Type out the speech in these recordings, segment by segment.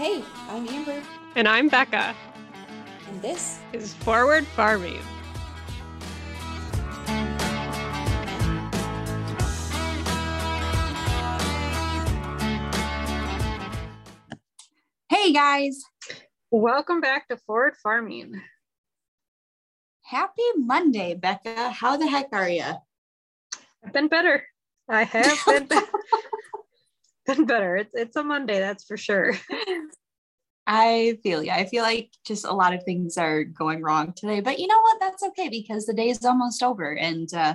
Hey, I'm Amber, And I'm Becca. and this Is Forward Farming. Hey guys, Welcome back to Forward Farming. happy Monday, Becca. How the heck are you? I've been better. I have been, been better. It's, it's a Monday, that's for sure. I feel you. I feel like just a lot of things are going wrong today, but you know what? That's okay because the day is almost over and uh,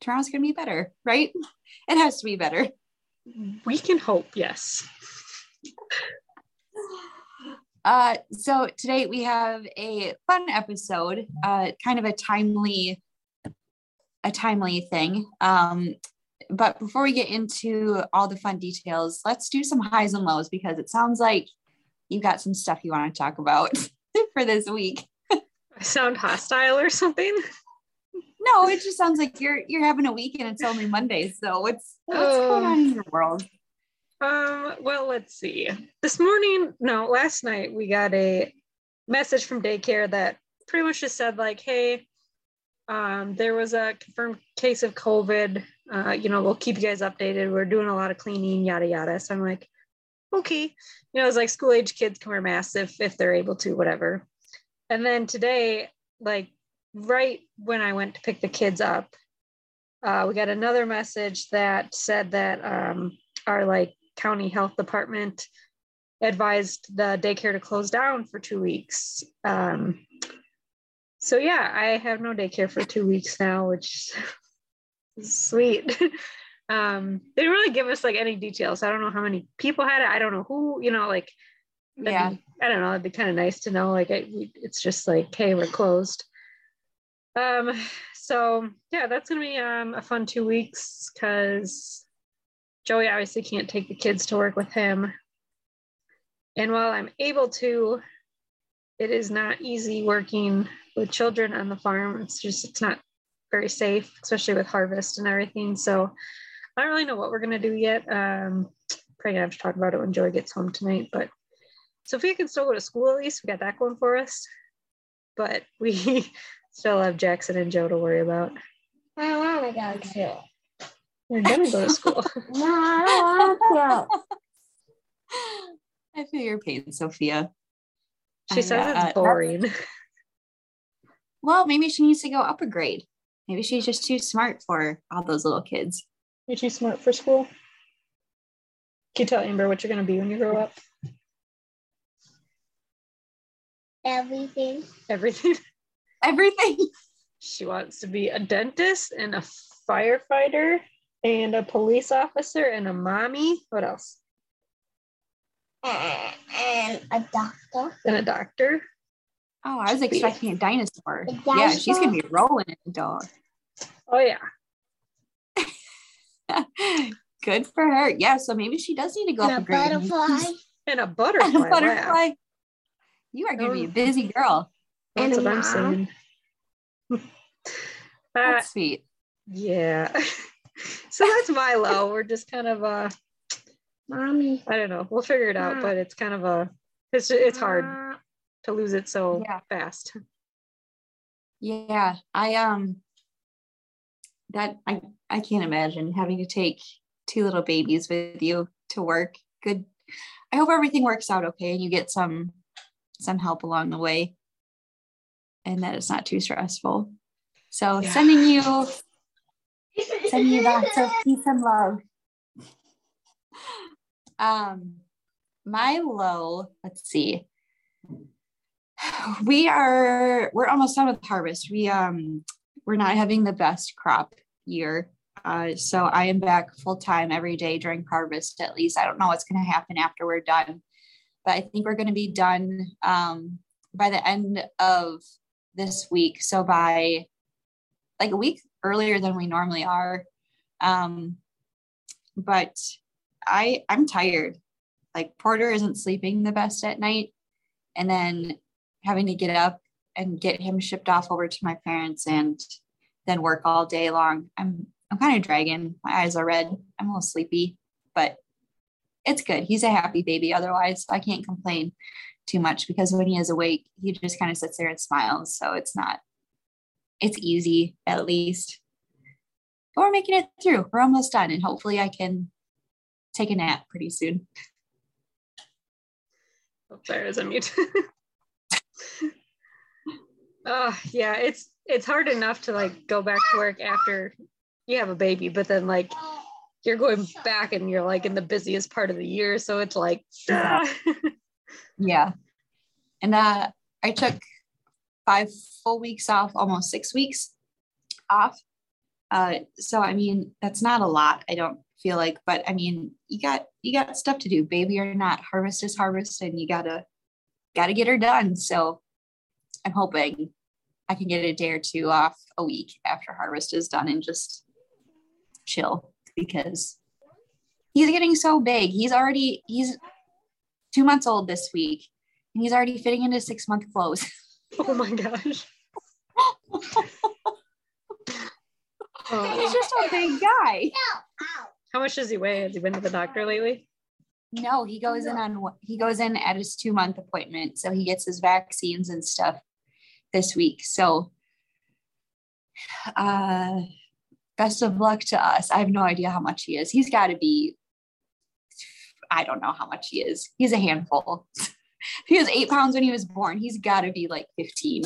tomorrow's going to be better, right? It has to be better. We can hope, yes. Uh, so today we have a fun episode, uh, kind of a timely, a timely thing. Um, but before we get into all the fun details, let's do some highs and lows because it sounds like you've got some stuff you want to talk about for this week. I sound hostile or something. No, it just sounds like you're you're having a week and it's only Monday. So what's what's going on in your world? Um, well, let's see. This morning, no, last night we got a message from daycare that pretty much just said like, hey, um, there was a confirmed case of COVID. Uh, you know, we'll keep you guys updated. We're doing a lot of cleaning, yada yada. So I'm like, okay. You know, it's like school age kids can wear masks if if they're able to, whatever. And then today, like right when I went to pick the kids up, uh, we got another message that said that um, our like county health department advised the daycare to close down for two weeks. Um, so yeah, I have no daycare for two weeks now, which sweet. um, they didn't really give us like any details. I don't know how many people had it. I don't know who. You know, like Yeah. be- I don't know. It'd be kind of nice to know. Like, it, it's just like, hey, we're closed. Um, so yeah, that's gonna be um a fun two weeks because Joey obviously can't take the kids to work with him. And while I'm able to, it is not easy working with children on the farm. It's just it's not very safe, especially with harvest and everything. So I don't really know what we're gonna do yet. Um, probably gonna have to talk about it when Joey gets home tonight. But Sophia can still go to school at least. We got that going for us. But we still have Jackson and Joe to worry about. I want to go too. We're gonna go to school. No, I don't want to. I feel your pain, Sophia. She says Uh, it's boring. Well, maybe she needs to go up a grade. Maybe she's just too smart for all those little kids. You're too smart for school. Can you tell Amber what you're gonna be when you grow up? Everything. Everything. Everything. She wants to be a dentist and a firefighter and a police officer and a mommy. What else? And, and a doctor. And a doctor. Oh, I was expecting a dinosaur. A Yeah, she's gonna be rolling in the door. Oh yeah. Good for her. Yeah, so maybe she does need to go And up a a grade. butterfly. And a And butterfly. Wow. You are gonna be a Oh. busy girl. That's And what I'm saying. uh, That's sweet. yeah. so that's my low. We're just kind of uh Mommy. I don't know. We'll figure it out, but it's kind of a it's it's hard to lose it so Yeah. fast. Yeah, I um that I I can't imagine having to take two little babies with you to work. Good. I hope everything works out okay and you get some some help along the way and that it's not too stressful. So Yeah. sending you sending you lots of peace and love. Um my low, let's see. We are we're almost done with harvest. We um we're not having the best crop year. Uh, so I am back full time every day during harvest at least. I don't know what's going to happen after we're done, but I think we're going to be done um, by the end of this week. So by like a week earlier than we normally are. Um, but I I'm tired. Like Porter isn't sleeping the best at night, and then having to get up and get him shipped off over to my parents and then work all day long. I'm I'm kind of dragging. My eyes are red. I'm a little sleepy, but it's good. He's a happy baby. Otherwise, I can't complain too much because when he is awake, he just kind of sits there and smiles. So it's not, it's easy at least. But we're making it through. We're almost done, and hopefully, I can take a nap pretty soon. Oh, sorry, is a mute. uh, yeah, it's it's hard enough to like go back to work after you have a baby, but then like you're going back and you're like in the busiest part of the year, so it's like ah. Yeah. And uh, I took five full weeks off, almost six weeks off. Uh, so I mean, that's not a lot. I don't feel like, but I mean, you got you got stuff to do, baby or not. Harvest is harvest, and you gotta gotta get her done. So I'm hoping I can get a day or two off a week after harvest is done and just chill because he's getting so big. He's already he's two months old this week, and he's already fitting into six month clothes. oh my gosh. oh. He's just a big guy. How much does he weigh? Has he been to the doctor lately? No, he goes in on he goes in at his two month appointment, so he gets his vaccines and stuff this week. So, uh, best of luck to us. I have no idea how much he is. He's got to be. I don't know how much he is. He's a handful. he was eight pounds when he was born. He's got to be like fifteen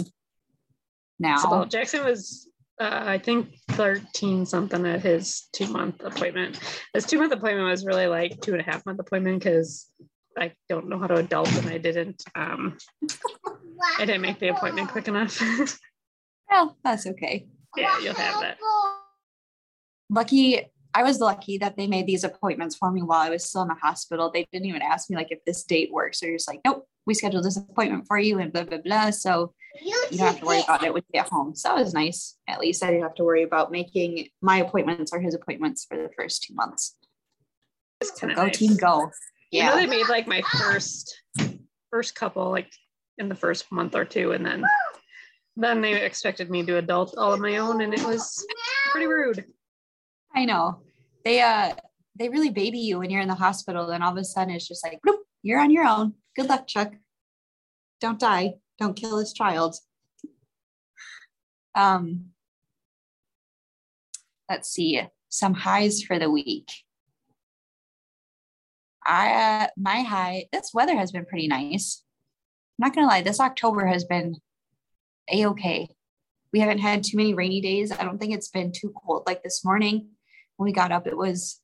now. So Jackson was uh, I think 13 something at his two month appointment. His two month appointment was really like two and a half month appointment because I don't know how to adult and I didn't um I didn't make the appointment quick enough. well, that's okay. Yeah, you'll have that. Lucky I was lucky that they made these appointments for me while I was still in the hospital. They didn't even ask me like if this date works. They're just like, nope, we scheduled this appointment for you and blah blah blah. So you don't have to worry about it when you get home. So that was nice. At least I didn't have to worry about making my appointments or his appointments for the first two months. So go nice. team go. Yeah. You know, they made like my first first couple like in the first month or two, and then then they expected me to adult all on my own, and it was pretty rude. I know. They uh they really baby you when you're in the hospital, and all of a sudden it's just like, you're on your own. Good luck, Chuck. Don't die. Don't kill this child. Um, let's see some highs for the week. I uh, my high. This weather has been pretty nice. I'm not gonna lie. This October has been a okay. We haven't had too many rainy days. I don't think it's been too cold. Like this morning when we got up, it was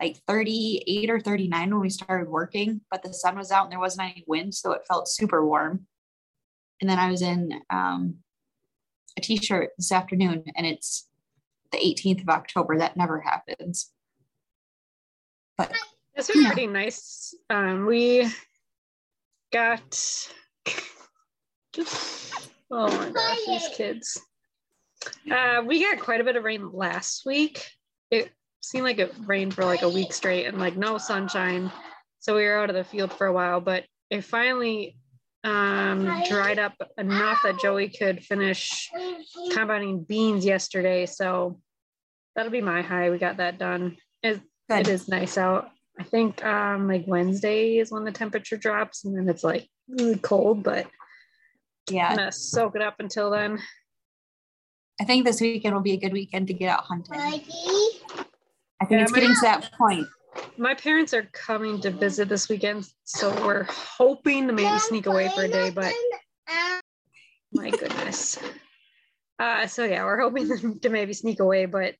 like 38 or 39 when we started working, but the sun was out and there wasn't any wind, so it felt super warm. And then I was in um, a t-shirt this afternoon, and it's the 18th of October. That never happens. But this was yeah. pretty nice. Um, we got oh my gosh, these kids. Uh, we got quite a bit of rain last week. It seemed like it rained for like a week straight and like no sunshine. So we were out of the field for a while, but it finally um, dried up enough that Joey could finish combining beans yesterday. So that'll be my high. We got that done. It, it is nice out. I think um, like Wednesday is when the temperature drops and then it's like really cold, but yeah, I'm gonna soak it up until then. I think this weekend will be a good weekend to get out hunting. I think yeah, it's getting to that point my parents are coming to visit this weekend, so we're hoping to maybe sneak away for a day, but my goodness. Uh, so yeah, we're hoping to maybe sneak away, but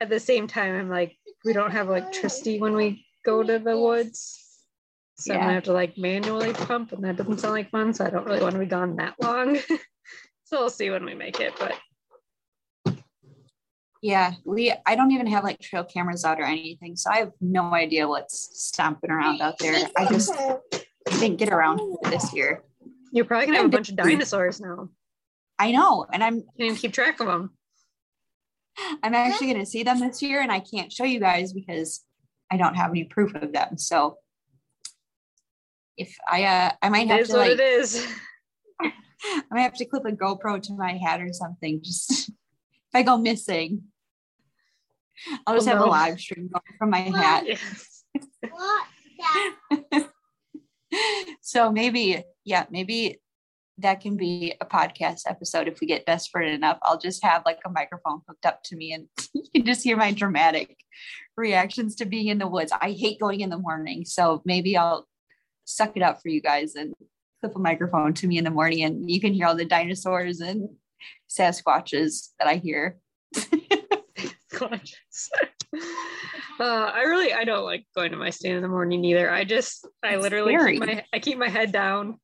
at the same time, I'm like, we don't have electricity when we go to the woods. So yeah. I'm gonna have to like manually pump, and that doesn't sound like fun. So I don't really want to be gone that long. so we'll see when we make it. But yeah, we I don't even have like trail cameras out or anything, so I have no idea what's stomping around out there. I just didn't get around this year. You're probably gonna have a bunch of dinosaurs now. I know, and I'm can't keep track of them. I'm actually gonna see them this year, and I can't show you guys because I don't have any proof of them. So if I uh I might have to like it is. I might have to clip a GoPro to my hat or something. Just if I go missing, I'll just oh, have no. a live stream going from my hat. so maybe, yeah, maybe that can be a podcast episode if we get desperate enough. I'll just have like a microphone hooked up to me and you can just hear my dramatic reactions to being in the woods. I hate going in the morning. So maybe I'll suck it up for you guys and clip a microphone to me in the morning and you can hear all the dinosaurs and Sasquatches that I hear. Gorgeous. Uh, I really I don't like going to my stand in the morning either. I just I It's literally scary. keep my I keep my head down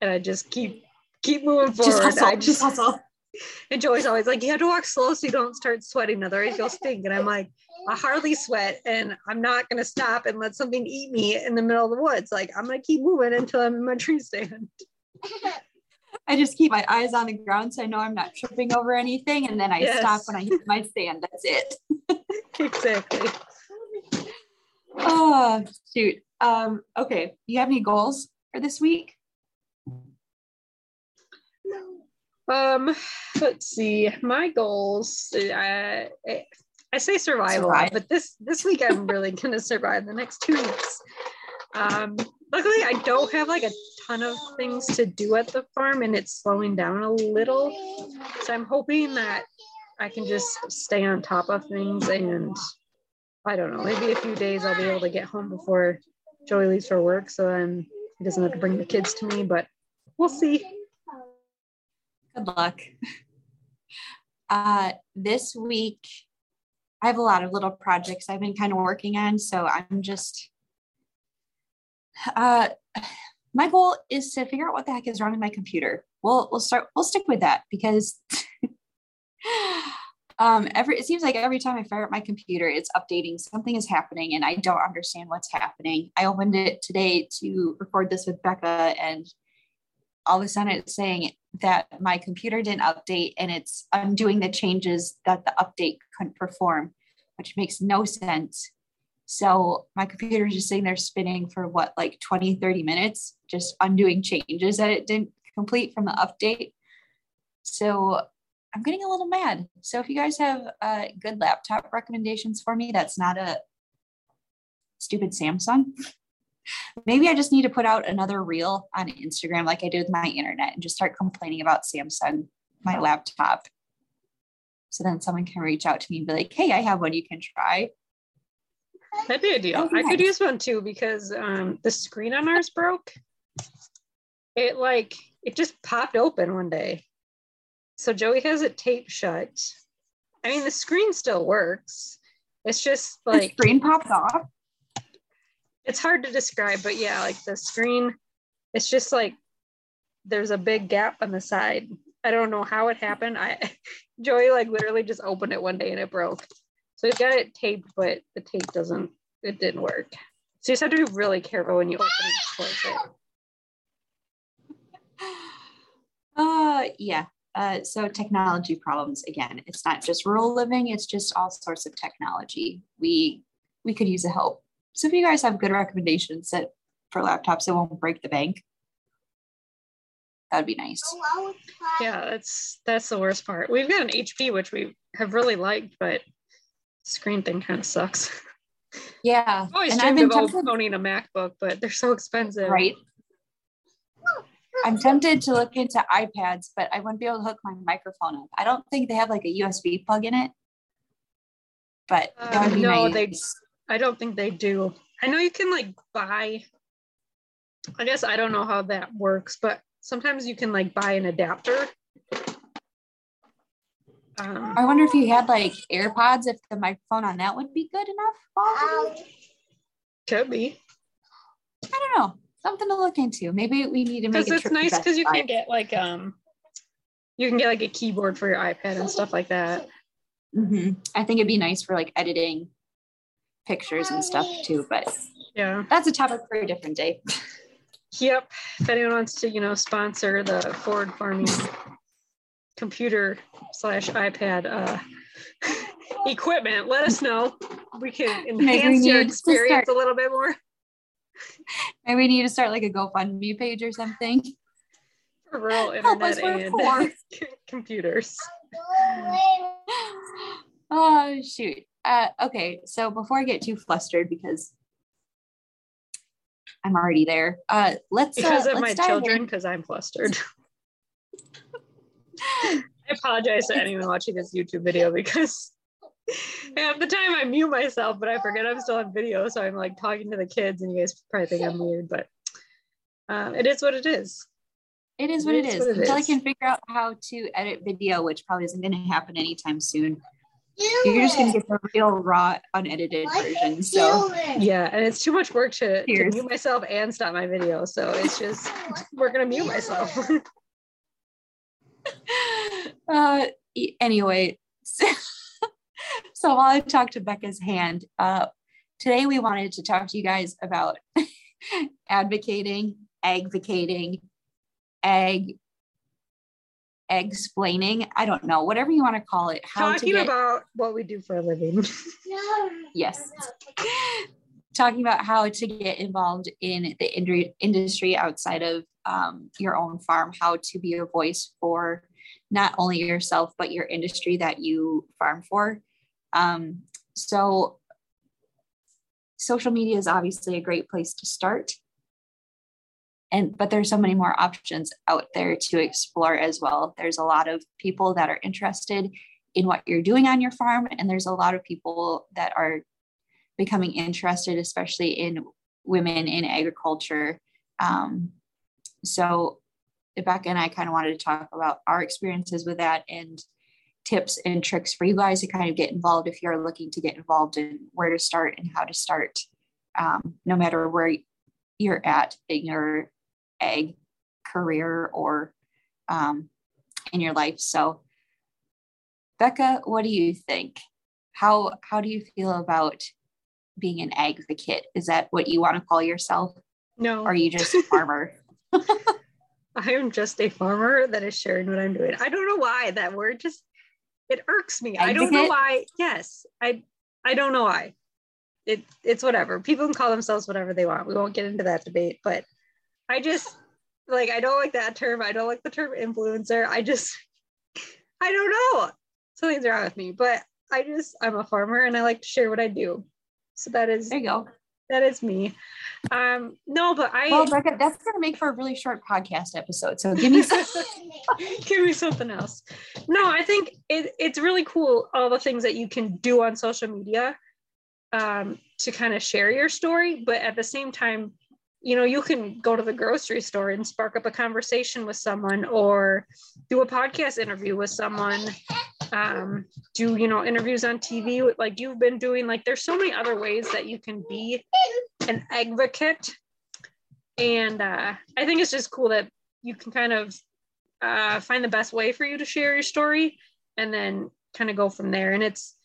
and I just keep keep moving Just forward. hustle, I just just hustle. and Joey's always like, you have to walk slow so you don't start sweating, otherwise you'll stink. And I'm like, I hardly sweat and I'm not gonna stop and let something eat me in the middle of the woods. Like I'm gonna keep moving until I'm in my tree stand. I just keep my eyes on the ground so I know I'm not tripping over anything. And then I Yes. stop when I hit my stand. That's it. exactly. Oh shoot. Um, okay. Do you have any goals for this week? Um, let's see. My goals. I I say survival, Survive. but this this week I'm really gonna survive the next two weeks. Um, luckily I don't have like a ton of things to do at the farm, and it's slowing down a little. So I'm hoping that I can just stay on top of things, and I don't know. Maybe a few days I'll be able to get home before Joey leaves for work, so then he doesn't have to bring the kids to me. But we'll see. Good luck. Uh, this week, I have a lot of little projects I've been kind of working on. So I'm just, uh, my goal is to figure out what the heck is wrong with my computer. We'll, we'll start, we'll stick with that because um, every, it seems like every time I fire up my computer, it's updating, something is happening and I don't understand what's happening. I opened it today to record this with Becca and all of a sudden it's saying that my computer didn't update and it's undoing the changes that the update couldn't perform, which makes no sense. So my computer is just sitting there spinning for what, like 20, 30 minutes, just undoing changes that it didn't complete from the update. So I'm getting a little mad. So if you guys have uh, good laptop recommendations for me, that's not a stupid Samsung. Maybe I just need to put out another reel on Instagram like I did with my internet and just start complaining about Samsung, my laptop. So then someone can reach out to me and be like, hey, I have one you can try. That'd be a deal. That'd be I could use one too because um, the screen on ours broke. It like it just popped open one day. So Joey has it taped shut. I mean, the screen still works. It's just The like screen popped off. It's hard to describe, but yeah, like the screen, it's just like there's a big gap on the side. I don't know how it happened. I Joey like literally just opened it one day and it broke. So he's got it taped, but the tape doesn't, it didn't work. So you just have to be really careful when you open it. Uh, yeah. Uh, so technology problems again. It's not just rural living. It's just all sorts of technology. We we could use a help. So if you guys have good recommendations that for laptops that won't break the bank, that'd be nice. Yeah, that's that's the worst part. We've got an HP which we have really liked, but screen thing kind of sucks. Yeah, I've always and dreamed been of tempted, owning a MacBook, but they're so expensive. right? I'm tempted to look into iPads, but I wouldn't be able to hook my microphone up. I don't think they have like a USB plug in it, but that Uh, would be no, nice. they- I don't think they do. I know you can like buy. I guess I don't know how that works, but sometimes you can like buy an adapter. Um, I wonder if you had like AirPods, if the microphone on that would be good enough. quality? could be I don't know. Something to look into. Maybe we need to make because it's nice because you can get like um, you can get like a keyboard for your iPad and stuff like that. Mhm. I think it'd be nice for like editing pictures and stuff too, but Yeah. that's a topic for a different day. Yep. If anyone wants to, you know, sponsor the Forward Farming computer slash iPad uh, equipment, let us know. We can Maybe we enhance your experience start- a little bit more Maybe we need to start like a GoFundMe page or something. for rural internet and computers. oh shoot. Uh, okay, so before I get too flustered, because I'm already there. Uh, let's because uh, of my let's dive children because i'm flustered i apologize to anyone watching this youtube video because half the time i mute myself but i forget i'm still on video so i'm like talking to the kids and you guys probably think i'm weird but uh, it is what it is It is what it It is is. what it Until I can figure out how to edit video, which probably isn't going to happen anytime soon. You're just going to get the real raw, unedited version. So yeah and it's too much work to, to mute myself and stop my video so it's just we're gonna mute myself. Uh, anyway, so, so while I talked to Becca's hand, uh, today we wanted to talk to you guys about advocating, advocating, egg, explaining. I don't know, whatever you want to call it. How to talking get, about what we do for a living yes, talking about how to get involved in the industry outside of um, your own farm, how to be a voice for not only yourself but your industry that you farm for. Um, so, social media is obviously a great place to start. And but there's so many more options out there to explore as well. There's a lot of people that are interested in what you're doing on your farm, and there's a lot of people that are becoming interested, especially in women in agriculture. Um, so Rebecca and I kind of wanted to talk about our experiences with that and tips and tricks for you guys to kind of get involved if you're looking to get involved and where to start and how to start, um, no matter where you're at in your ag career or um, in your life. So, Becca, what do you think? How how do you feel about being an advocate? Is that what you want to call yourself, no or are you just a farmer? I am just a farmer that is sharing what I'm doing. I don't know why that word just it irks me. I don't know why. Yes, I I don't know why. It it's whatever. People can call themselves whatever they want. We won't get into that debate, but I just like I don't like that term. I don't like the term influencer. I just I don't know. Something's wrong with me, but I just I'm a farmer and I like to share what I do. So that is there you go. that is me. Um no, but I Well, Becca, that's going to make for a really short podcast episode. So give me some. give me something else no i think it, it's really cool all the things that you can do on social media um, to kind of share your story but at the same time you know you can go to the grocery store and spark up a conversation with someone or do a podcast interview with someone um, do you know interviews on tv like you've been doing like there's so many other ways that you can be an advocate and uh, i think it's just cool that you can kind of uh, find the best way for you to share your story and then kind of go from there. And it's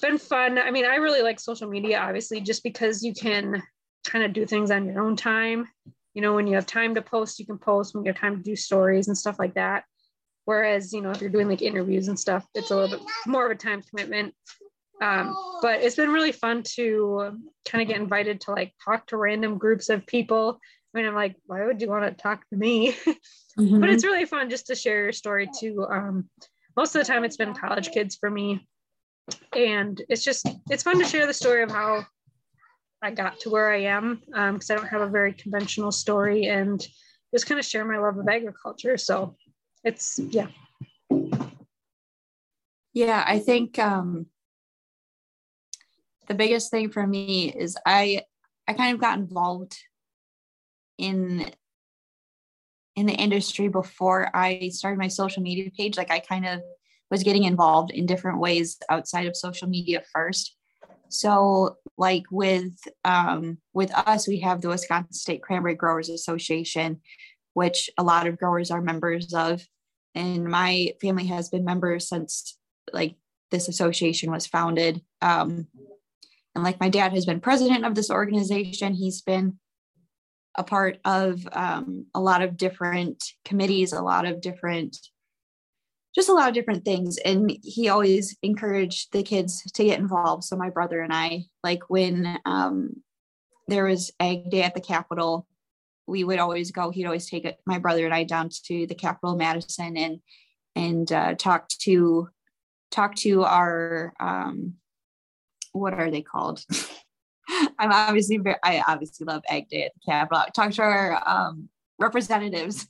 been fun. I mean, I really like social media, obviously, just because you can kind of do things on your own time. You know, when you have time to post, you can post when you have time to do stories and stuff like that. Whereas, you know, if you're doing like interviews and stuff, it's a little bit more of a time commitment. Um, but it's been really fun to kind of get invited to like talk to random groups of people. I mean, I'm like, why would you want to talk to me? Mm-hmm. but it's really fun just to share your story too. Um, most of the time, it's been college kids for me, and it's just it's fun to share the story of how I got to where I am because I don't have a very conventional story, and just kind of share my love of agriculture. So it's yeah, Yeah, I think um, the biggest thing for me is I I kind of got involved in in the industry before I started my social media page. Like I kind of was getting involved in different ways outside of social media first. So like with um, with us, we have the Wisconsin State Cranberry Growers Association, which a lot of growers are members of. And my family has been members since like this association was founded. Um, and like my dad has been president of this organization. He's been a part of um, a lot of different committees, a lot of different, just a lot of different things. And he always encouraged the kids to get involved. So my brother and I, like when um, there was Ag Day at the Capitol, we would always go. He'd always take it, my brother and I down to the Capitol Madison and and uh, talk to talk to our um, what are they called? I'm obviously very, I obviously love Ag Day at the Capitol. Talk to our um, representatives.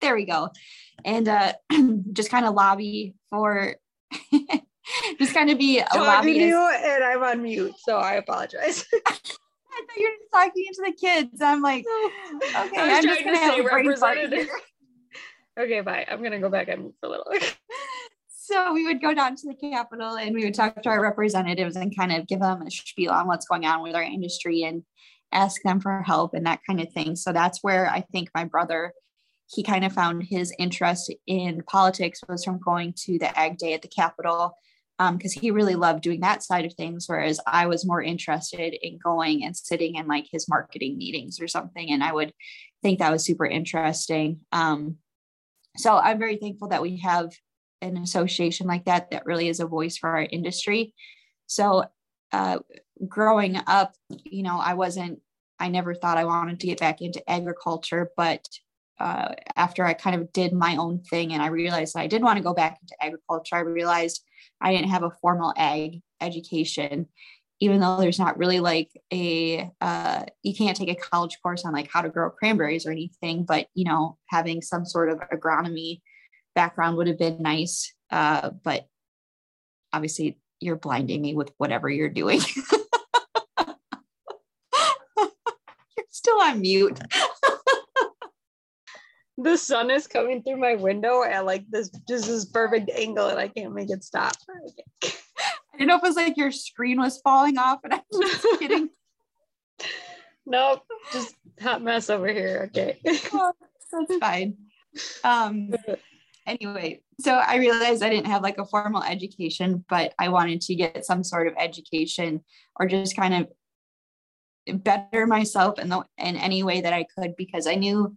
There we go. And uh, just kind of lobby for, just kind of be a to lobbyist. you and I'm on mute, so I apologize. I thought you were just talking to the kids. I'm like, okay, I was I'm just gonna to have say a brain fart okay, bye. I'm gonna go back mute for a little. So we would go down to the Capitol and we would talk to our representatives and kind of give them a spiel on what's going on with our industry and ask them for help and that kind of thing. So that's where I think my brother, he kind of found his interest in politics was from going to the Ag Day at the Capitol because he really loved doing that side of things. Whereas I was more interested in going and sitting in like his marketing meetings or something. And I would think that was super interesting. Um, so I'm very thankful that we have an association like that that really is a voice for our industry. So, uh, growing up, you know, I wasn't, I never thought I wanted to get back into agriculture, but uh, after I kind of did my own thing and I realized I did want to go back into agriculture, I realized I didn't have a formal ag education, even though there's not really like a, uh, you can't take a college course on like how to grow cranberries or anything, but, you know, having some sort of agronomy background would have been nice. Uh, but obviously, you're blinding me with whatever you're doing. you're still on mute. The sun is coming through my window at like this just this perfect angle, and I can't make it stop. I didn't know if it was like your screen was falling off, and I'm just kidding. nope, just hot mess over here. Okay. That's fine. Um, anyway, so I realized I didn't have like a formal education, but I wanted to get some sort of education or just kind of better myself in the in any way that I could because I knew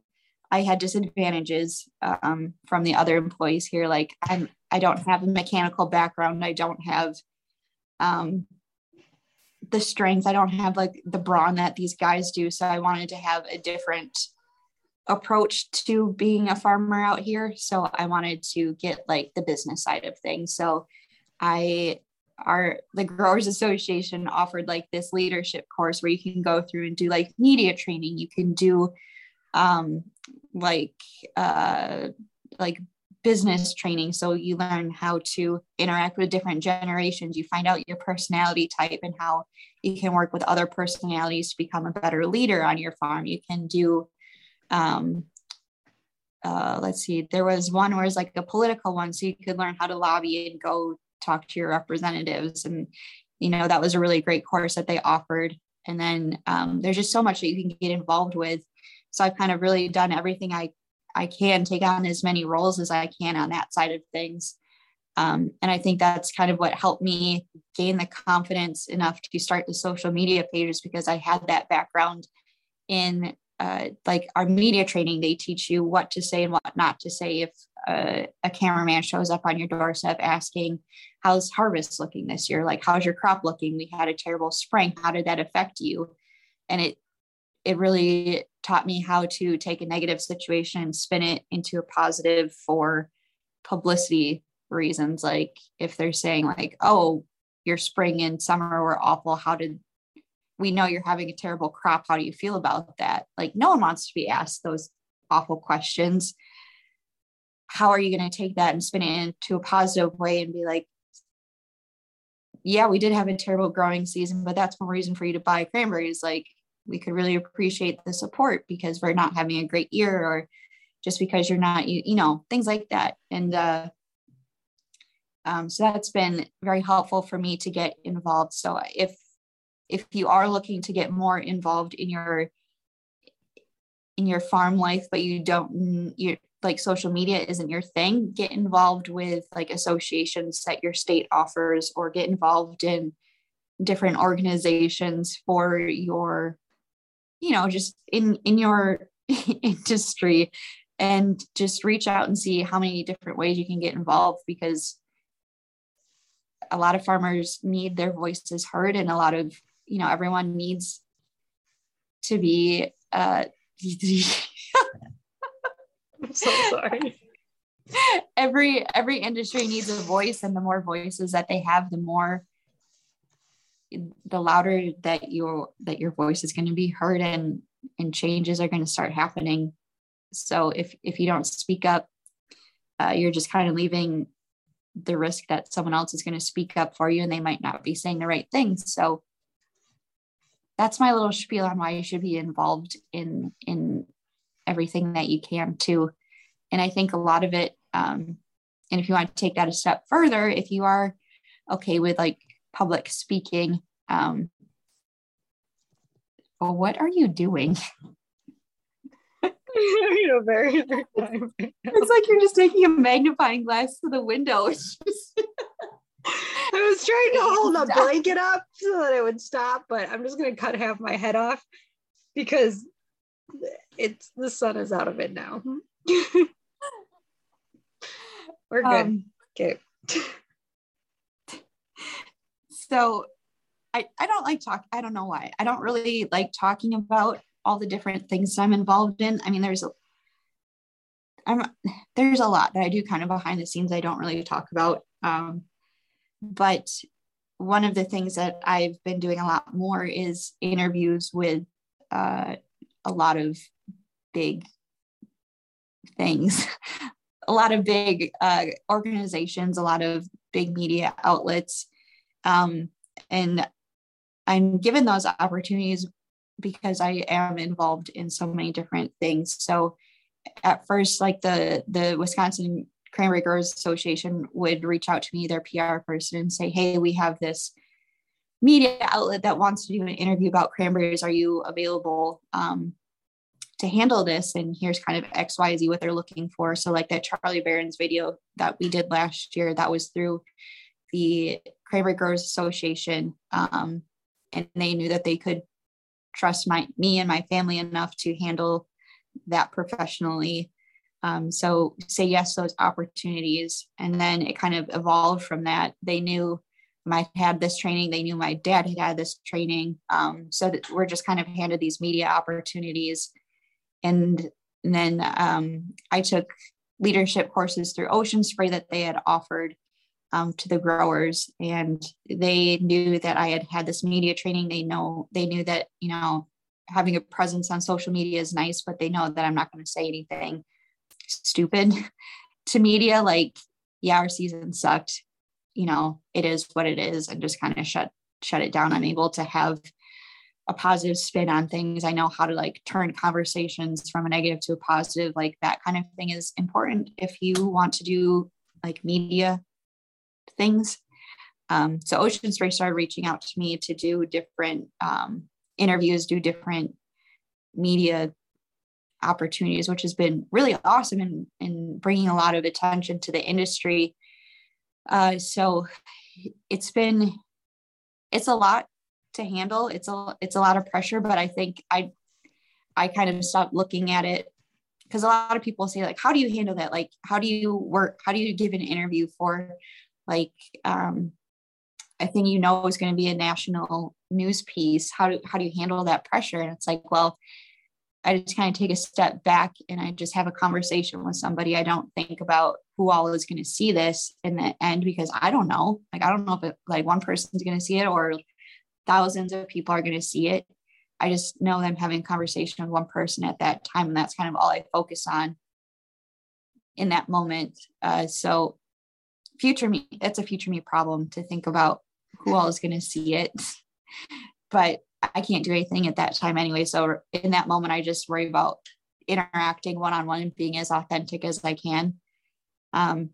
I had disadvantages um, from the other employees here. Like I'm I don't have a mechanical background. I don't have um, the strength. I don't have like the brawn that these guys do. So I wanted to have a different approach to being a farmer out here. So I wanted to get like the business side of things. So I our the growers association offered like this leadership course where you can go through and do like media training you can do um like uh like business training. So you learn how to interact with different generations. You find out your personality type and how you can work with other personalities to become a better leader on your farm. You can do um uh let's see there was one where it's like a political one. So you could learn how to lobby and go talk to your representatives. And you know that was a really great course that they offered. And then um, there's just so much that you can get involved with so i've kind of really done everything i i can take on as many roles as i can on that side of things um, and i think that's kind of what helped me gain the confidence enough to start the social media pages because i had that background in uh, like our media training, they teach you what to say and what not to say. If uh, a cameraman shows up on your doorstep asking, "How's harvest looking this year? Like, how's your crop looking? We had a terrible spring. How did that affect you?" And it it really taught me how to take a negative situation spin it into a positive for publicity reasons. Like if they're saying like, "Oh, your spring and summer were awful. How did we know you're having a terrible crop. How do you feel about that? Like, no one wants to be asked those awful questions. How are you going to take that and spin it into a positive way and be like, yeah, we did have a terrible growing season, but that's one reason for you to buy cranberries. Like, we could really appreciate the support because we're not having a great year or just because you're not, you, you know, things like that. And, uh, um, so that's been very helpful for me to get involved. So if if you are looking to get more involved in your in your farm life but you don't you like social media isn't your thing get involved with like associations that your state offers or get involved in different organizations for your you know just in in your industry and just reach out and see how many different ways you can get involved because a lot of farmers need their voices heard and a lot of you know everyone needs to be uh I'm so sorry. every every industry needs a voice and the more voices that they have the more the louder that your that your voice is going to be heard and and changes are going to start happening. So if if you don't speak up uh, you're just kind of leaving the risk that someone else is going to speak up for you and they might not be saying the right things so that's my little spiel on why you should be involved in in everything that you can too. And i think a lot of it um, and if you want to take that a step further if you are okay with like public speaking um, well what are you doing you know, very time. it's like you're just taking a magnifying glass to the window it's just I was trying to hold a blanket up so that it would stop, but I'm just gonna cut half my head off because it's the sun is out of it now. We're good. um, okay. So I, I don't like talk i don't know why. I don't really like talking about all the different things i'm involved in. I mean there's a i'm there's a lot that i do kind of behind the scenes i don't really talk about um, but one of the things that i've been doing a lot more is interviews with uh, a lot of big things a lot of big uh, organizations a lot of big media outlets um, and i'm given those opportunities because i am involved in so many different things. So at first like the the wisconsin cranberry growers association would reach out to me their pr person and say hey we have this media outlet that wants to do an interview about cranberries. Are you available um, to handle this? And here's kind of xyz what they're looking for. So like that Charlie Berens video that we did last year that was through the cranberry growers association um, and they knew that they could trust my me and my family enough to handle that professionally. Um, so say yes those opportunities and then it kind of evolved from that. They knew I had this training they knew my dad had had this training um, so we're just kind of handed these media opportunities. And, and then um, i took leadership courses through ocean spray that they had offered um, to the growers and they knew that i had had this media training. They know they knew that you know having a presence on social media is nice but they know that i'm not going to say anything stupid to media like yeah our season sucked. You know it is what it is and just kind of shut shut it down. I'm able to have a positive spin on things. I know how to like turn conversations from a negative to a positive like that kind of thing is important if you want to do like media things. Um, so ocean spray started reaching out to me to do different um, interviews do different media opportunities which has been really awesome in, in bringing a lot of attention to the industry. Uh, so it's been it's a lot to handle. It's a it's a lot of pressure but i think i i kind of stopped looking at it because a lot of people say like how do you handle that? Like how do you work? How do you give an interview for like um a thing you know is going to be a national news piece how do how do you handle that pressure and it's like well I just kind of take a step back and I just have a conversation with somebody. I don't think about who all is going to see this in the end because I don't know. Like, I don't know if it, like one person's going to see it or thousands of people are going to see it. I just know that I'm having a conversation with one person at that time, and that's kind of all I focus on in that moment. Uh, so, future me, that's a future me problem to think about who all is going to see it. But I can't do anything at that time anyway. So in that moment, I just worry about interacting one on one and being as authentic as I can. Um,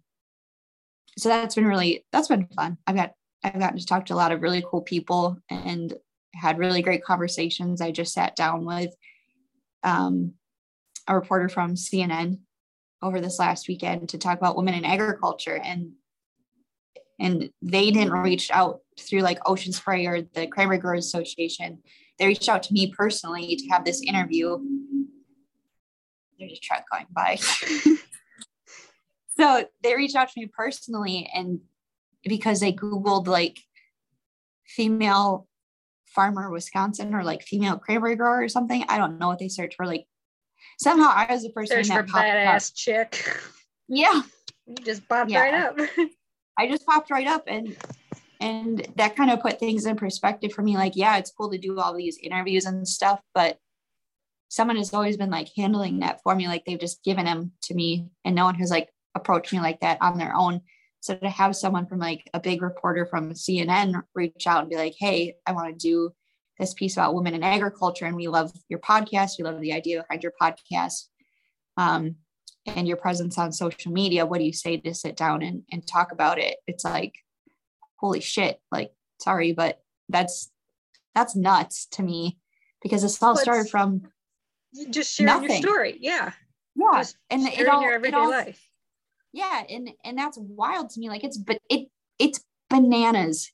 so that's been really that's been fun. I've got I've gotten to talk to a lot of really cool people and had really great conversations. I just sat down with um, a reporter from CNN over this last weekend to talk about women in agriculture and and they didn't reach out through like Ocean Spray or the Cranberry Growers Association. They reached out to me personally to have this interview. There's a truck going by. so they reached out to me personally, and because they Googled like female farmer Wisconsin or like female cranberry grower or something. I don't know what they searched for. Like somehow I was the first Search thing for that popped up. badass chick. Yeah. You just popped Yeah. right up. I just popped right up and and that kind of put things in perspective for me like yeah it's cool to do all these interviews and stuff but someone has always been like handling that for me like they've just given them to me and no one has like approached me like that on their own. So to have someone from like a big reporter from cnn reach out and be like hey i want to do this piece about women in agriculture and we love your podcast we love the idea behind your podcast um, and your presence on social media what do you say to sit down and, and talk about it it's like holy shit like sorry but that's that's nuts to me because this all started from just sharing nothing. your story. Yeah. yeah Just and it all, your it everyday all life. yeah and and that's wild to me like it's but it it's bananas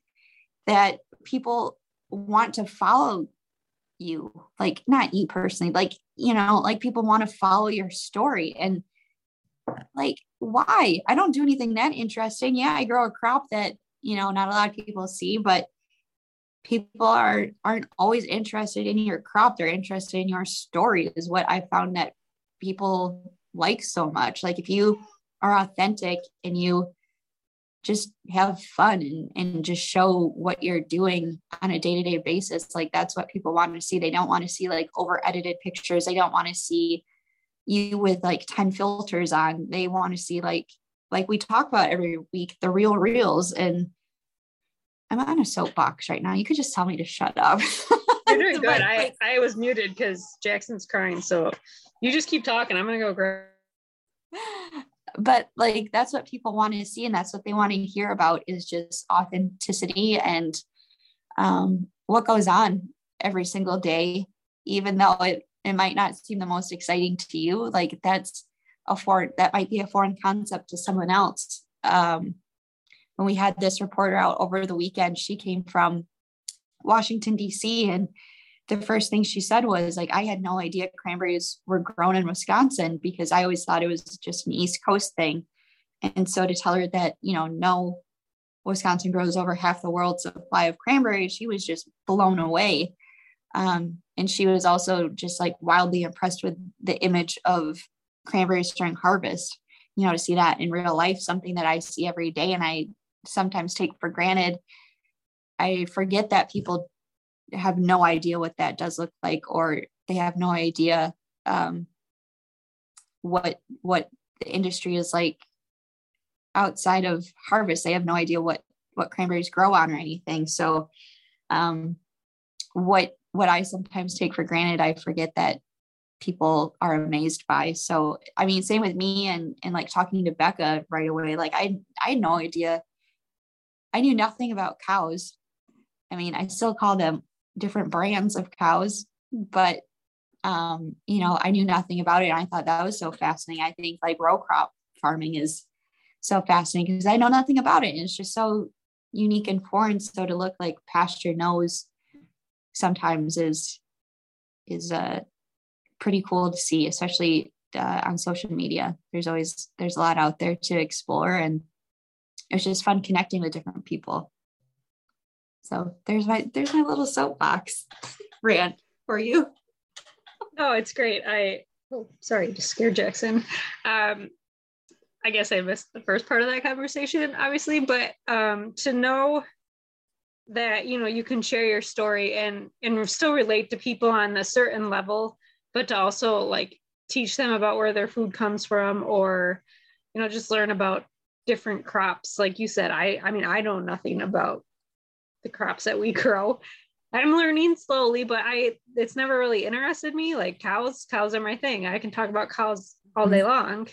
that people want to follow you like not you personally like you know like people want to follow your story and like why? I don't do anything that interesting. Yeah i grow a crop that you know not a lot of people see but people are aren't always interested in your crop. They're interested in your story is what i found that people like so much. Like if you are authentic and you just have fun and, and just show what you're doing on a day-to-day basis like that's what people want to see. They don't want to see like over edited pictures. They don't want to see you with like 10 filters on they want to see like like we talk about every week the real reels and i'm on a soapbox right now you could just tell me to shut up You're doing good. I, I was muted because Jackson's crying. So you just keep talking. I'm gonna go grab but like that's what people want to see and that's what they want to hear about is just authenticity and um, what goes on every single day even though it, it might not seem the most exciting to you like that's a foreign that might be a foreign concept to someone else. Um, when we had this reporter out over the weekend she came from washington d.c and the first thing she said was like i had no idea cranberries were grown in wisconsin because i always thought it was just an east coast thing. And so to tell her that you know no wisconsin grows over half the world's supply of cranberries she was just blown away um, and she was also just like wildly impressed with the image of cranberries during harvest you know to see that in real life something that i see every day and i sometimes take for granted. I forget that people have no idea what that does look like or they have no idea um, what what the industry is like outside of harvest. They have no idea what what cranberries grow on or anything. So um, what what i sometimes take for granted i forget that people are amazed by. So i mean same with me and and like talking to becca right away like i i had no idea. I knew nothing about cows. I mean i still call them different brands of cows but um you know i knew nothing about it. And i thought that was so fascinating. I think like row crop farming is so fascinating because i know nothing about it. And it's just so unique and foreign so to look like pasture knows sometimes is is uh pretty cool to see especially uh, on social media there's always there's a lot out there to explore and it's just fun connecting with different people so there's my there's my little soapbox rant for you. Oh, it's great. I oh sorry, just scared Jackson. Um I guess I missed the first part of that conversation, obviously, but um to know that you know you can share your story and and still relate to people on a certain level, but to also like teach them about where their food comes from or you know just learn about different crops like you said i i mean i know nothing about the crops that we grow. I'm learning slowly, but I it's never really interested me. Like cows, cows are my thing. I can talk about cows all day mm-hmm. long.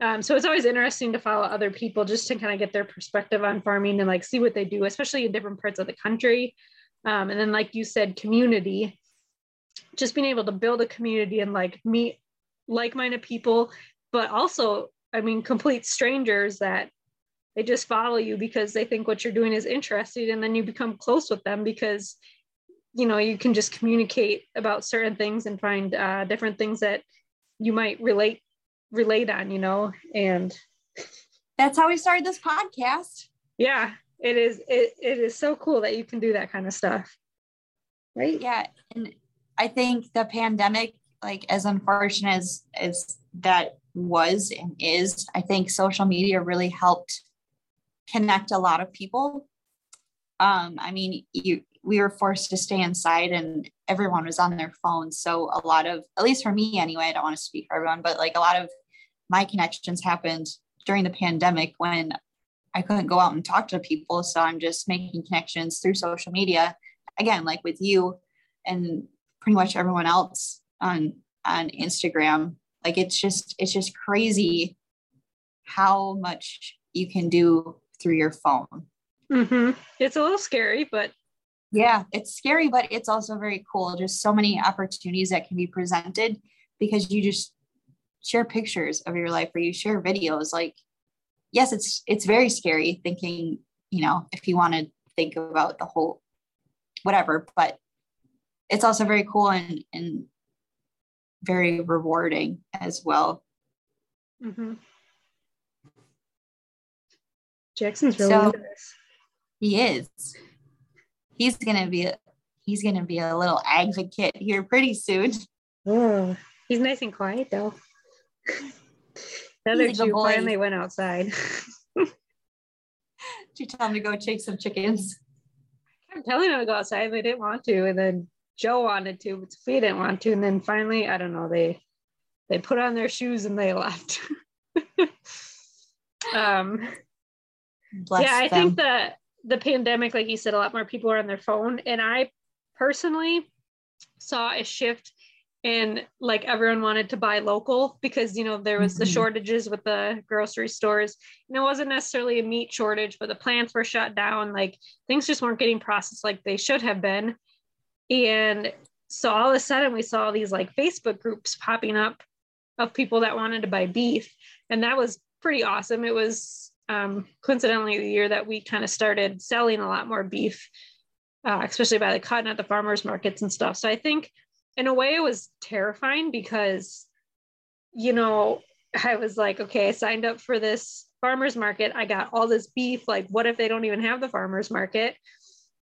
Um, so it's always interesting to follow other people just to kind of get their perspective on farming and like see what they do, especially in different parts of the country. Um, and then, like you said, community, just being able to build a community and like meet like-minded people, but also, I mean, complete strangers that they just follow you because they think what you're doing is interesting and then you become close with them because you know you can just communicate about certain things and find uh, different things that you might relate relate on you know and That's how we started this podcast. yeah it is it, it is so cool that you can do that kind of stuff right Yeah. And I think the pandemic, like as unfortunate as as that was and is, I think social media really helped connect a lot of people. Um, I mean, you we were forced to stay inside and everyone was on their phones. So a lot of, at least for me anyway, I don't want to speak for everyone, but like a lot of my connections happened during the pandemic when I couldn't go out and talk to people. So I'm just making connections through social media. Again, like with you and pretty much everyone else on on Instagram. Like it's just it's just crazy how much you can do through your phone. Mm-hmm. It's a little scary, but yeah, it's scary, but it's also very cool. Just so many opportunities that can be presented because you just share pictures of your life or you share videos. Like, yes, it's it's very scary thinking, you know, if you want to think about the whole whatever, but it's also very cool and and very rewarding as well. Mm-hmm. Jackson's really So- into this. He is. He's gonna be a, he's gonna be a little advocate here pretty soon. Oh, he's nice and quiet though. The other two boy. finally went outside. Did you tell him to go chase some chickens? I'm telling them to go outside, they didn't want to, and then Joe wanted to, but Sophia didn't want to, and then finally, I don't know, they they put on their shoes and they left. um, Bless yeah, I them. think that the pandemic, like you said, a lot more people are on their phone, and I personally saw a shift in like everyone wanted to buy local because you know there was the Mhm. shortages with the grocery stores. And it wasn't necessarily a meat shortage but the plants were shut down. Like things just weren't getting processed like they should have been. And so all of a sudden we saw these like facebook groups popping up of people that wanted to buy beef. And that was pretty awesome. It was um, coincidentally the year that we kind of started selling a lot more beef uh, especially by the cotton at the farmers markets and stuff. So i think in a way it was terrifying because you know i was like okay i signed up for this farmers market. I got all this beef. Like what if they don't even have the farmers market?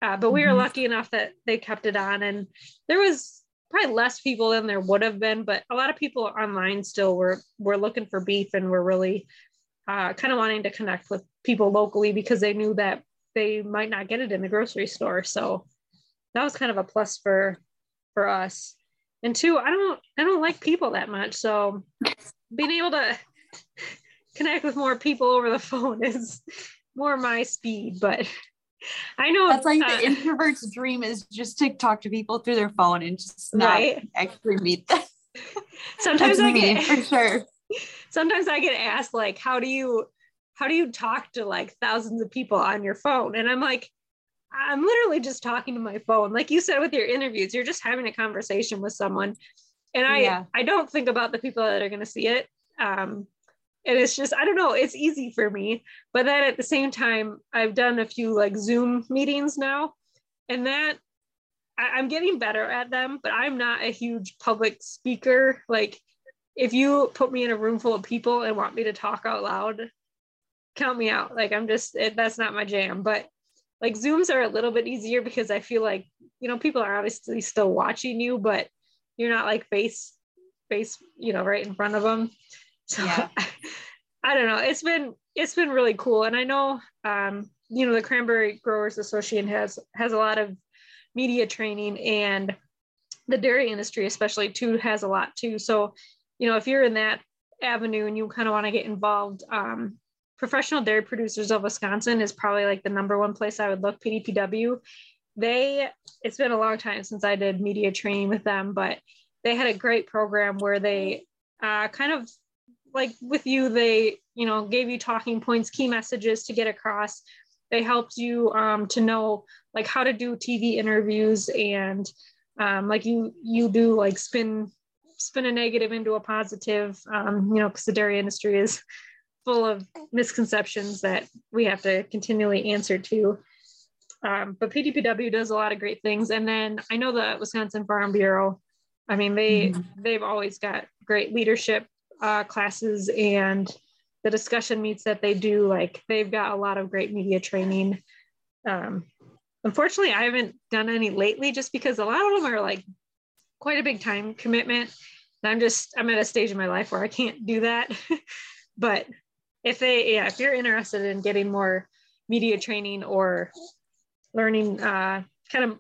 Uh, but we were Mhm. lucky enough that they kept it on and there was probably less people than there would have been but a lot of people online still were were looking for beef and were really uh, kind of wanting to connect with people locally because they knew that they might not get it in the grocery store. So that was kind of a plus for for us and two i don't i don't like people that much so being able to connect with more people over the phone is more my speed but i know That's like uh, the introvert's dream is just to talk to people through their phone and just not Right. actually meet them. sometimes i get for sure. sometimes i get asked like how do you how do you talk to like thousands of people on your phone and i'm like i'm literally just talking to my phone. Like you said with your interviews you're just having a conversation with someone. And i Yeah. i don't think about the people that are going to see it. Um and it's just i don't know it's easy for me. But then at the same time i've done a few like zoom meetings now. And that I, i'm getting better at them but i'm not a huge public speaker. Like if you put me in a room full of people and want me to talk out loud count me out. Like i'm just it, that's not my jam. But like zooms are a little bit easier because i feel like you know people are obviously still watching you but you're not like face face you know right in front of them so Yeah. i don't know. It's been it's been really cool. And i know um you know the cranberry growers association has has a lot of media training and the dairy industry especially too has a lot too. So you know if you're in that avenue and you kind of want to get involved um professional dairy producers of wisconsin is probably like the number one place i would look pdpw they it's been a long time since i did media training with them but they had a great program where they uh, kind of like with you they you know gave you talking points key messages to get across. They helped you um, to know like how to do tv interviews and um, like you you do like spin spin a negative into a positive um, you know because the dairy industry is full of misconceptions that we have to continually answer to. Um, but pdpw does a lot of great things. And then i know the wisconsin farm bureau. I mean they Mhm. they've always got great leadership uh, classes and the discussion meets that they do like they've got a lot of great media training. Um, unfortunately i haven't done any lately just because a lot of them are like quite a big time commitment. And i'm just i'm at a stage in my life where i can't do that. But if they yeah if you're interested in getting more media training or learning uh, kind of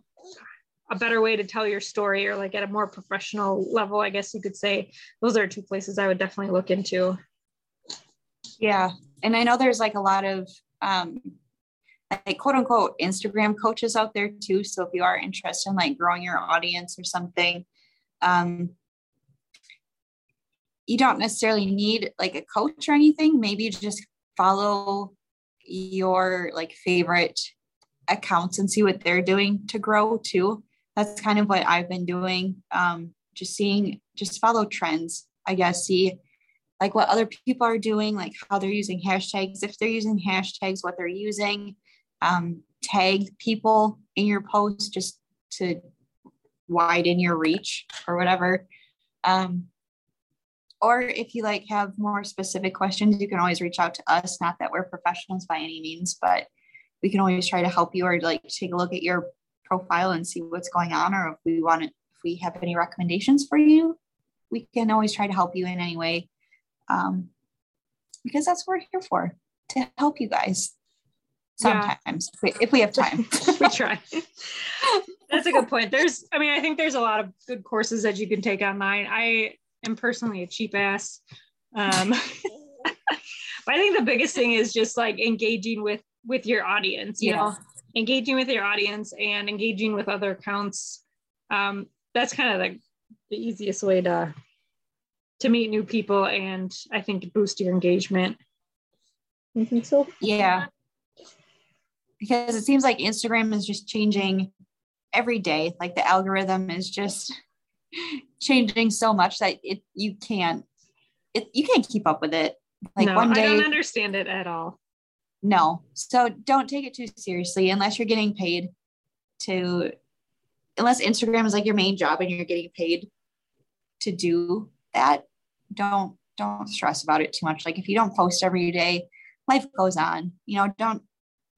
a better way to tell your story or like at a more professional level, I guess you could say. Those are two places I would definitely look into. Yeah. And I know there's like a lot of um like quote unquote Instagram coaches out there too. So if you are interested in like growing your audience or something, um you don't necessarily need like a coach or anything. Maybe just follow your like favorite accounts and see what they're doing to grow too. That's kind of what I've been doing. Um, just seeing, just follow trends, I guess, see like what other people are doing, like how they're using hashtags, if they're using hashtags, what they're using, um, tag people in your post just to widen your reach or whatever. Um, or if you like have more specific questions, you can always reach out to us. Not that we're professionals by any means, but we can always try to help you or like take a look at your profile and see what's going on, or if we want to, if we have any recommendations for you, we can always try to help you in any way. Um, because that's what we're here for to help you guys sometimes yeah. if, we, if we have time. we try. That's a good point. There's, I mean, I think there's a lot of good courses that you can take online. I am personally a cheap ass. Um, but I think the biggest thing is just like engaging with with your audience. You know, engaging with your audience and engaging with other accounts. Um, that's kind of like the easiest way to to meet new people and I think boost your engagement. You think so? Yeah. Because it seems like Instagram is just changing every day. Like the algorithm is just changing so much that it you can't it you can't keep up with it. Like no, one day I don't understand it at all. No. So don't take it too seriously unless you're getting paid to unless Instagram is like your main job and you're getting paid to do that. Don't don't stress about it too much. Like if you don't post every day, life goes on. You know, don't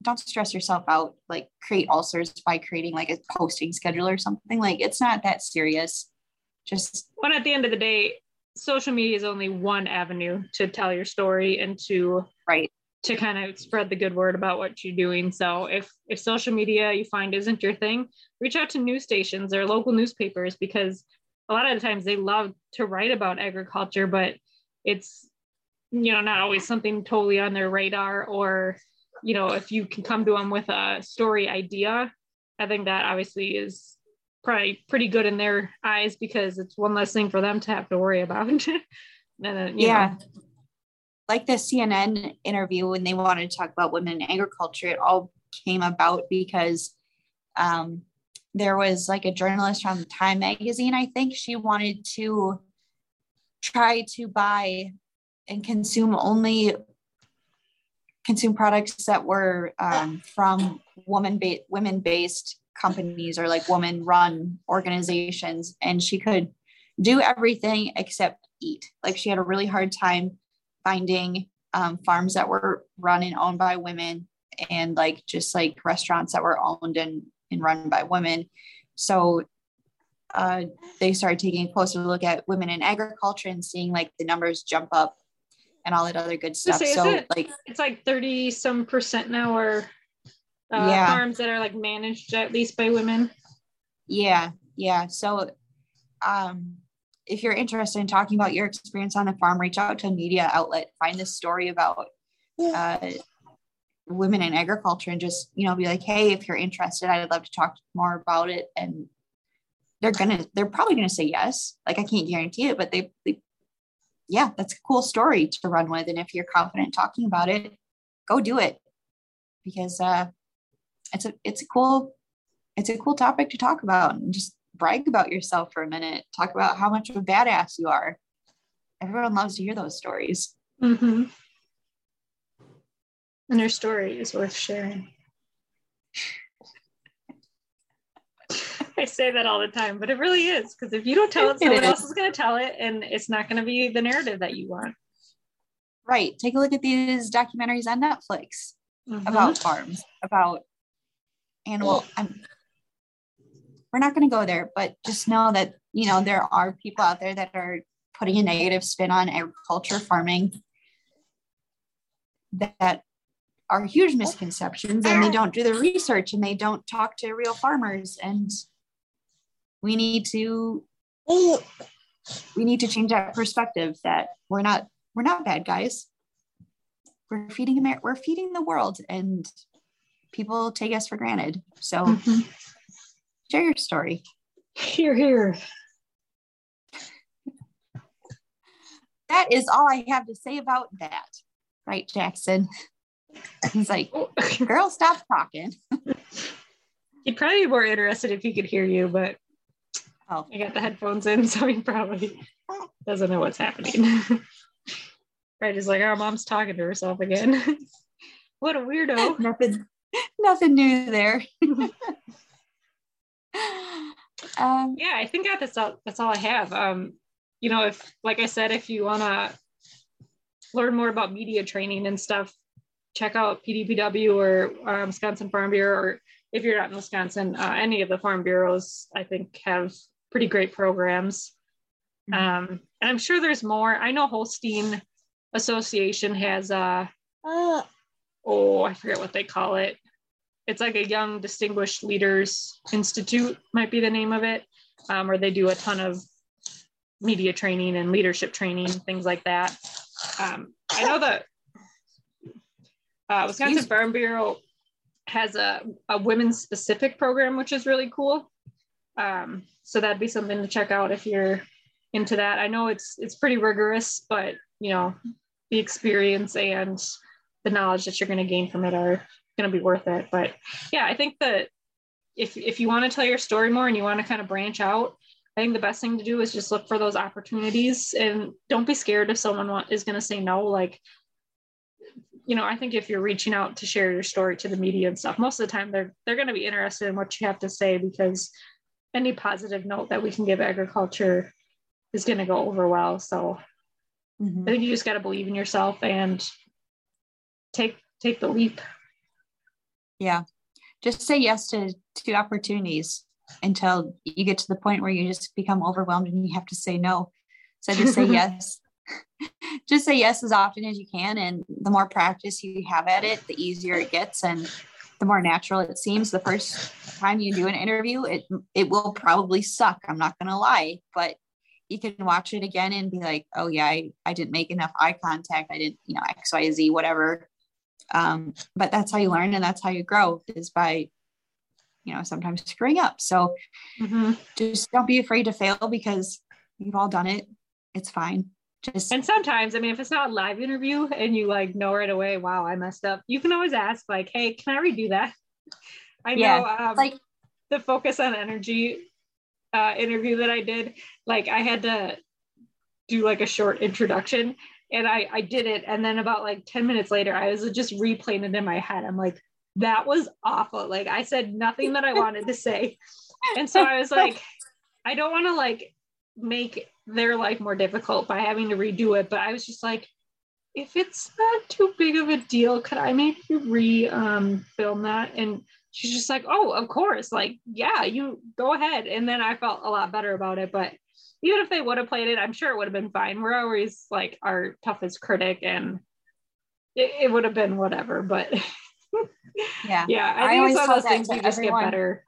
don't stress yourself out like create ulcers by creating like a posting schedule or something like it's not that serious just when at the end of the day social media is only one avenue to tell your story and to right. to kind of spread the good word about what you're doing. So if if social media you find isn't your thing reach out to news stations or local newspapers because a lot of the times they love to write about agriculture but it's you know not always something totally on their radar or you know if you can come to them with a story idea i think that obviously is probably pretty good in their eyes because it's one less thing for them to have to worry about. and then, yeah. Know. Like the CNN interview when they wanted to talk about women in agriculture, it all came about because um, there was like a journalist from Time magazine, I think she wanted to try to buy and consume only consume products that were um, from woman ba- women based companies or like woman run organizations and she could do everything except eat like she had a really hard time finding um, farms that were run and owned by women and like just like restaurants that were owned and, and run by women so uh, they started taking a closer look at women in agriculture and seeing like the numbers jump up and all that other good stuff. Say, so it, like it's like 30 some percent now or uh, yeah. farms that are like managed at least by women. Yeah, yeah. So, um, if you're interested in talking about your experience on the farm, reach out to a media outlet, find this story about uh, women in agriculture, and just you know be like, hey, if you're interested, I'd love to talk more about it. And they're gonna, they're probably gonna say yes. Like I can't guarantee it, but they, they yeah, that's a cool story to run with. And if you're confident talking about it, go do it because uh, it's a it's a cool it's a cool topic to talk about and just brag about yourself for a minute. Talk about how much of a badass you are. Everyone loves to hear those stories. Mm-hmm. And their story is worth sharing. I say that all the time, but it really is because if you don't tell it, someone else is going to tell it, and it's not going to be the narrative that you want. Right. Take a look at these documentaries on Netflix mm-hmm. about farms, about animal. I'm, we're not going to go there, but just know that, you know, there are people out there that are putting a negative spin on agriculture farming that are huge misconceptions and they don't do the research and they don't talk to real farmers and we need to we need to change that perspective that we're not we're not bad guys we're feeding Amer- we're feeding the world and people take us for granted so Mhm. share your story Here, here. that is all i have to say about that right jackson he's like Oh, girl stop talking He'd probably be more interested if he could hear you, but oh I got the headphones in, so he probably doesn't know what's happening. right, he's like, "Oh, mom's talking to herself again." what a weirdo. nothing nothing new there um Yeah, I think that's all. That's all I have. Um, you know, if like I said, if you wanna learn more about media training and stuff, check out PDPW or um, Wisconsin Farm Bureau, or if you're not in Wisconsin, uh, any of the farm bureaus, I think, have pretty great programs. Mhm. Um, and I'm sure there's more. I know Holstein Association has a Uh, oh, I forget what they call it. It's like a Young Distinguished Leaders Institute, might be the name of it, um, where they do a ton of media training and leadership training, things like that. Um, I know that uh, Wisconsin Farm Bureau has a, a women's specific program, which is really cool. Um, so that'd be something to check out if you're into that. I know it's it's pretty rigorous, but you know, the experience and the knowledge that you're going to gain from it are going to be worth it. But yeah, I think that if if you want to tell your story more and you want to kind of branch out, I think the best thing to do is just look for those opportunities and don't be scared if someone want, is going to say no. Like, you know, I think if you're reaching out to share your story to the media and stuff, most of the time they're they're going to be interested in what you have to say because any positive note that we can give agriculture is going to go over well. So mhm. I think you just got to believe in yourself and take take the leap. Yeah. Just say yes to to opportunities until you get to the point where you just become overwhelmed and you have to say no. So just say yes. just say yes as often as you can. And the more practice you have at it, the easier it gets and the more natural it seems. The first time you do an interview, it it will probably suck. I'm not gonna lie, but you can watch it again and be like, oh yeah, I, I didn't make enough eye contact. I didn't, you know, X, Y, Z, whatever um, but that's how you learn and that's how you grow is by you know sometimes screwing up. So just don't be afraid to fail because you've all done it. It's fine. Just And sometimes, I mean, if it's not a live interview and you like know right away, wow, I messed up, you can always ask, like, hey, can I redo that? I know Yeah, um, like the focus on energy uh, interview that I did, like, I had to do like a short introduction and I, I did it. And then about like 10 minutes later, I was just replaying it in my head. I'm like, that was awful. Like, I said nothing that I wanted to say. And so I was like, I don't want to like make their life more difficult by having to redo it. But I was just like, if it's not too big of a deal, could I maybe re um, film that? And she's just like, oh, of course. Like, yeah, you go ahead. And then I felt a lot better about it. But even if they would have played it, I'm sure it would have been fine. We're always like our toughest critic and it, it would have been whatever. But yeah yeah, I I think always it's one tell of those that things you just everyone. get better.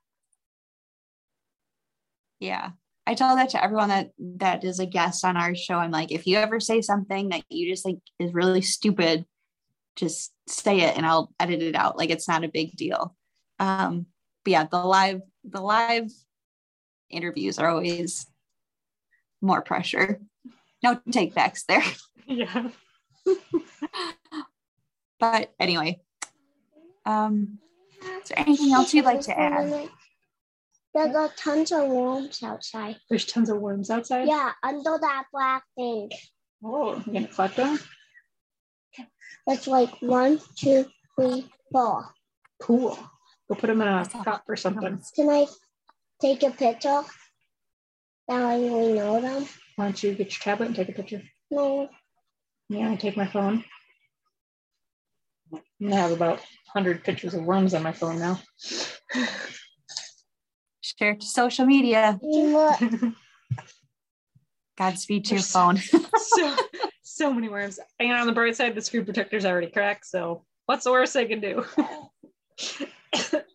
yeah i tell that to everyone that that is a guest on our show i'm like if you ever say something that you just think is really stupid just say it and i'll edit it out like it's not a big deal um but yeah the live the live interviews are always more pressure no take backs there Yeah. but anyway um is there anything else you'd like to add There are tons of worms outside. There's tons of worms outside. Yeah, under that black thing. Oh, you gonna collect them? That's like one, two, three, four. Cool. Go put them in a cup or something. Can I take a picture? Now I really know them. Why don't you get your tablet and take a picture? No, Yeah, I take my phone. I'm gonna have about 100 pictures of worms on my phone now. share it to social media look, godspeed to your phone so so many worms. And on the bright side, the screen protector's already cracked, so What's the worst they can do?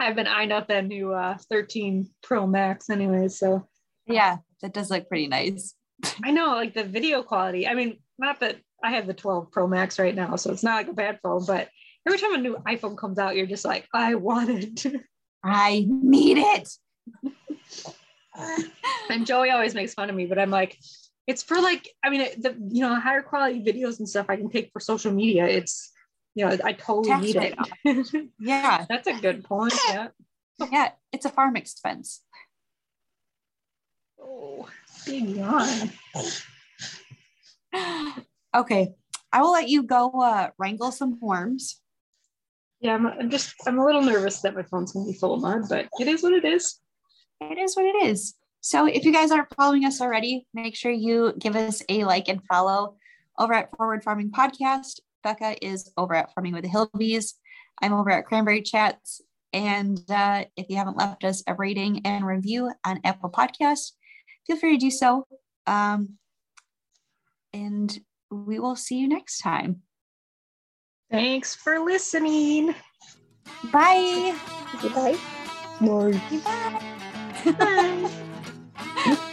I've been eyeing up that new uh, 13 Pro Max anyway, so Yeah, that does look pretty nice. I know like the video quality. I mean, not that I have the 12 Pro Max right now, so it's not like a bad phone, but every time a new iPhone comes out, you're just like, I want it. I need it. and Joey always makes fun of me, but I'm like, it's for like, I mean, the you know, higher quality videos and stuff I can take for social media. It's, you know, I totally Tax need it. Yeah, That's a good point. Yeah. yeah, it's a farm expense. Oh, big yawn. Okay, I will let you go uh, wrangle some worms. Yeah, I'm, I'm just, I'm a little nervous that my phone's gonna be full of mud, but it is what it is. It is what it is. So if you guys aren't following us already, make sure you give us a like and follow over at Forward Farming Podcast. Becca is over at Farming with the Hillbees. I'm over at Cranberry Chats. And uh, if you haven't left us a rating and review on Apple Podcasts, feel free to do so. Um, and we will see you next time. Thanks for listening. Bye. Goodbye. Bye. Bye. Bye.